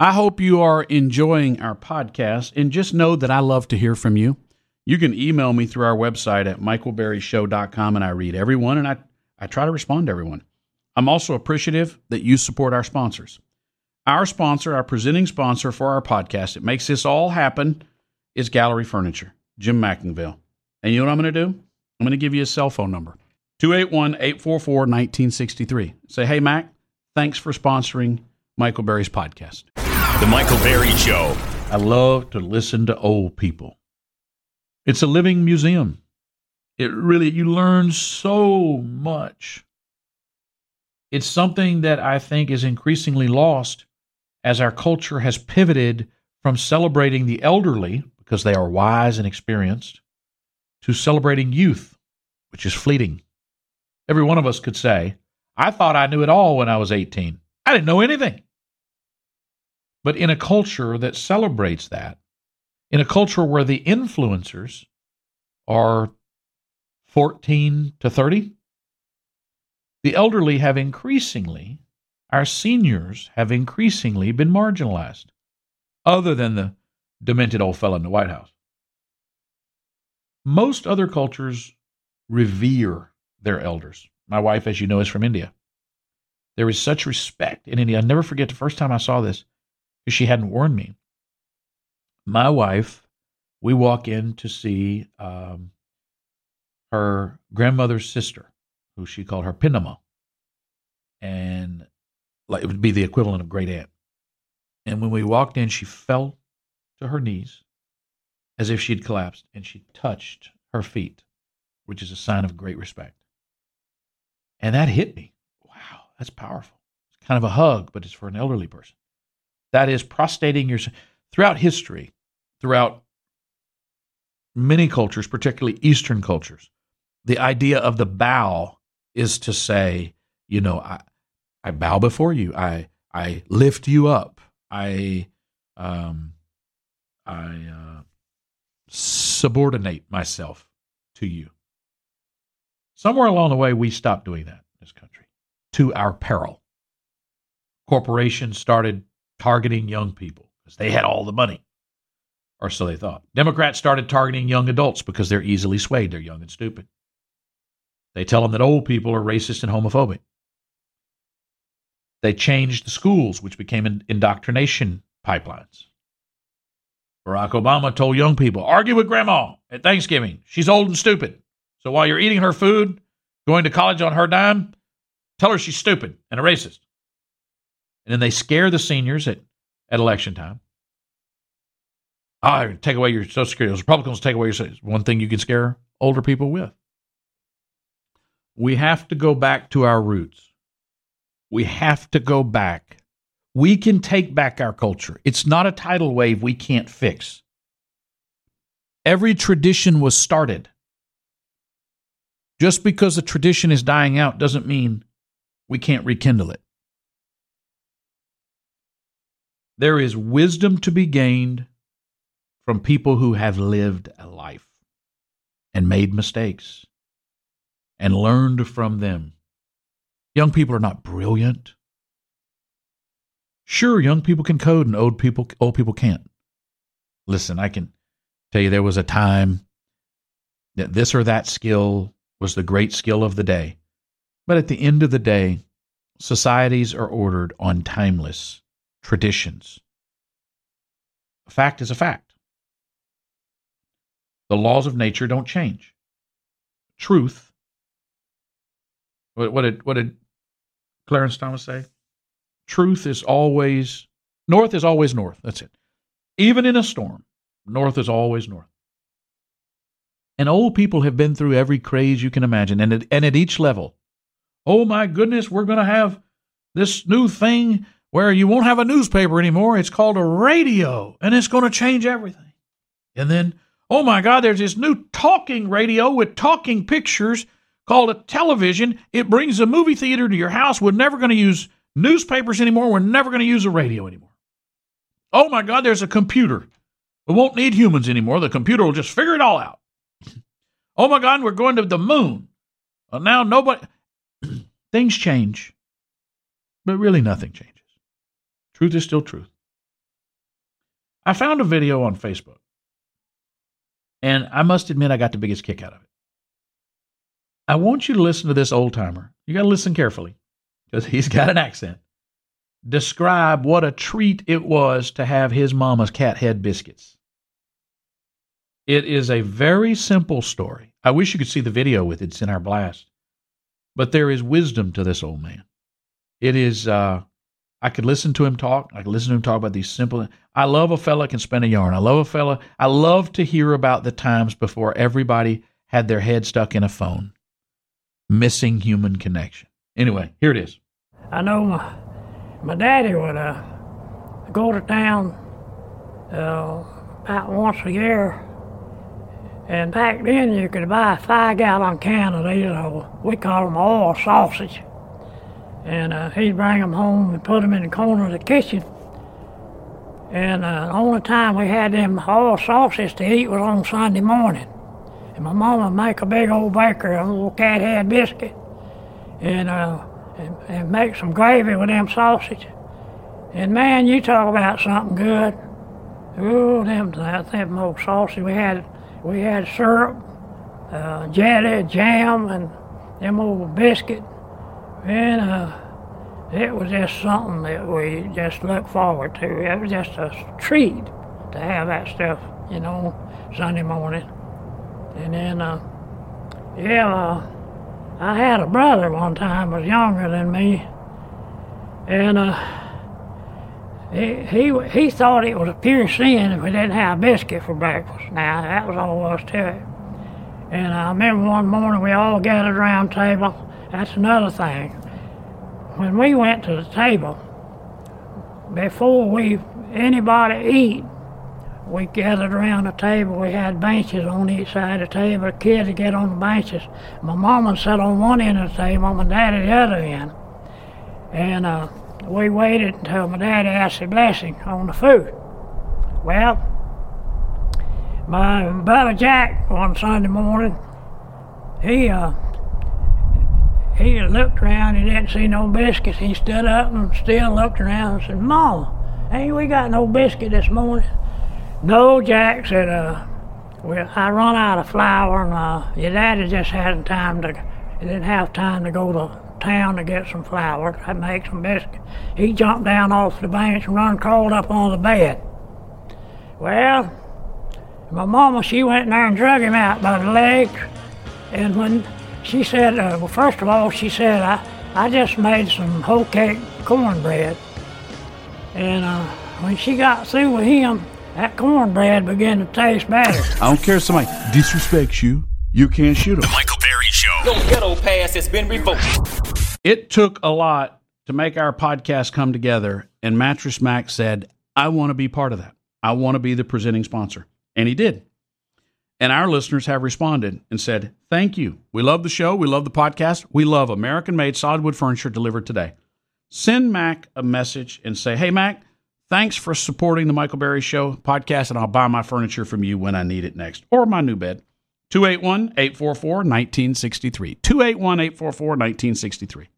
I hope you are enjoying our podcast and just know that I love to hear from you. You can email me through our website at michaelberryshow.com and I read everyone and I, I try to respond to everyone. I'm also appreciative that you support our sponsors. Our sponsor, our presenting sponsor for our podcast, it makes this all happen, is Gallery Furniture, Jim McIngvale. And you know what I'm going to do? I'm going to give you a cell phone number 281 844 1963. Say, hey, Mac, thanks for sponsoring Michael Berry's podcast. The Michael Berry Show. I love to listen to old people. It's a living museum. It really, you learn so much. It's something that I think is increasingly lost as our culture has pivoted from celebrating the elderly, because they are wise and experienced, to celebrating youth, which is fleeting. Every one of us could say, I thought I knew it all when I was 18. I didn't know anything. But in a culture that celebrates that, in a culture where the influencers are 14 to 30, the elderly have increasingly, our seniors have increasingly been marginalized, other than the demented old fellow in the White House. Most other cultures revere their elders. My wife, as you know, is from India. There is such respect in India. I'll never forget the first time I saw this because she hadn't warned me. My wife, we walk in to see um, her grandmother's sister, who she called her Pinnama, and like it would be the equivalent of great aunt. And when we walked in, she fell to her knees as if she'd collapsed, and she touched her feet, which is a sign of great respect. And that hit me. Wow, that's powerful. It's kind of a hug, but it's for an elderly person. That is prostrating yourself. Throughout history, throughout many cultures, particularly Eastern cultures, the idea of the bow is to say, you know, I, I bow before you. I, I lift you up. I, um, I uh, subordinate myself to you. Somewhere along the way, we stopped doing that in this country to our peril. Corporations started targeting young people because they had all the money, or so they thought. Democrats started targeting young adults because they're easily swayed. They're young and stupid. They tell them that old people are racist and homophobic. They changed the schools, which became indoctrination pipelines. Barack Obama told young people, argue with grandma at Thanksgiving. She's old and stupid. So while you're eating her food, going to college on her dime, tell her she's stupid and a racist. And then they scare the seniors at, at election time. Oh, take away your Social Security. Those Republicans take away your one thing you can scare older people with. We have to go back to our roots. We have to go back we can take back our culture. It's not a tidal wave we can't fix. Every tradition was started. Just because a tradition is dying out doesn't mean we can't rekindle it. There is wisdom to be gained from people who have lived a life and made mistakes and learned from them. Young people are not brilliant. Sure, young people can code and old people old people can't. Listen, I can tell you there was a time that this or that skill was the great skill of the day. But at the end of the day, societies are ordered on timeless traditions. A fact is a fact. The laws of nature don't change. Truth. What, what did what did Clarence Thomas say? truth is always north is always north. That's it. Even in a storm, north is always north. And old people have been through every craze you can imagine, and at, and at each level. Oh my goodness, we're going to have this new thing where you won't have a newspaper anymore. It's called a radio, and it's going to change everything. And then, oh my God, there's this new talking radio with talking pictures called a television. It brings a movie theater to your house. We're never going to use newspapers anymore. We're never going to use a radio anymore. Oh my God, there's a computer. We won't need humans anymore. The computer will just figure it all out. oh my God, we're going to the moon. Well, now nobody. Things change, but really nothing changes. Truth is still truth. I found a video on Facebook, and I must admit I got the biggest kick out of it. I want you to listen to this old timer. You got to listen carefully because he's got an accent. Describe what a treat it was to have his mama's cat head biscuits. It is a very simple story. I wish you could see the video with it. It's in our blast. But there is wisdom to this old man. It is, uh, I could listen to him talk. I could listen to him talk about these simple. I love a fella can spin a yarn. I love a fella. I love to hear about the times before everybody had their head stuck in a phone missing human connection. Anyway, here it is. I know my, my daddy would uh, go to town uh, about once a year. And back then, you could buy a five gallon can of these, uh, we call them oil sausage. And uh, he'd bring them home and put them in the corner of the kitchen. And uh, the only time we had them oil sausages to eat was on Sunday morning. And my mama would make a big old baker, a little cat head biscuit, and, uh, and, and make some gravy with them sausage. And man, you talk about something good. Oh, them that them old sausage. We had we had syrup, uh, jelly, jam, and them old biscuit. And uh, it was just something that we just looked forward to. It was just a treat to have that stuff, you know, Sunday morning. And then, uh, yeah, uh, I had a brother one time was younger than me, and uh, he, he he thought it was a pure sin if we didn't have biscuit for breakfast. Now that was all there was to it. And I remember one morning we all gathered around the table. That's another thing. When we went to the table, before we anybody eat, we gathered around the table. We had benches on each side of the table. The kids would get on the benches. My mama sat on one end of the table, my daddy the other end. And uh, we waited until my daddy asked a blessing on the food. Well, my brother Jack one Sunday morning, he uh, he looked around. He didn't see no biscuits. He stood up and still looked around and said, "Mama, ain't we got no biscuit this morning?" No, Jack said, uh, well, I run out of flour and uh, your daddy just hadn't time to, he didn't have time to go to town to get some flour to make some biscuits. He jumped down off the bench and run crawled up on the bed. Well, my mama, she went in there and drug him out by the legs. And when she said, uh, well, first of all, she said, I, I just made some hoecake cornbread. And uh, when she got through with him, that cornbread began to taste better. I don't care if somebody disrespects you. You can't shoot them. The Michael Berry Show. Your ghetto pass has been revoked. It took a lot to make our podcast come together, and Mattress Mac said, I want to be part of that. I want to be the presenting sponsor. And he did. And our listeners have responded and said, Thank you. We love the show. We love the podcast. We love American made solid wood furniture delivered today. Send Mac a message and say, Hey, Mac, thanks for supporting the Michael Berry Show podcast, and I'll buy my furniture from you when I need it next, or my new bed. 281 844 1963. 281 844 1963.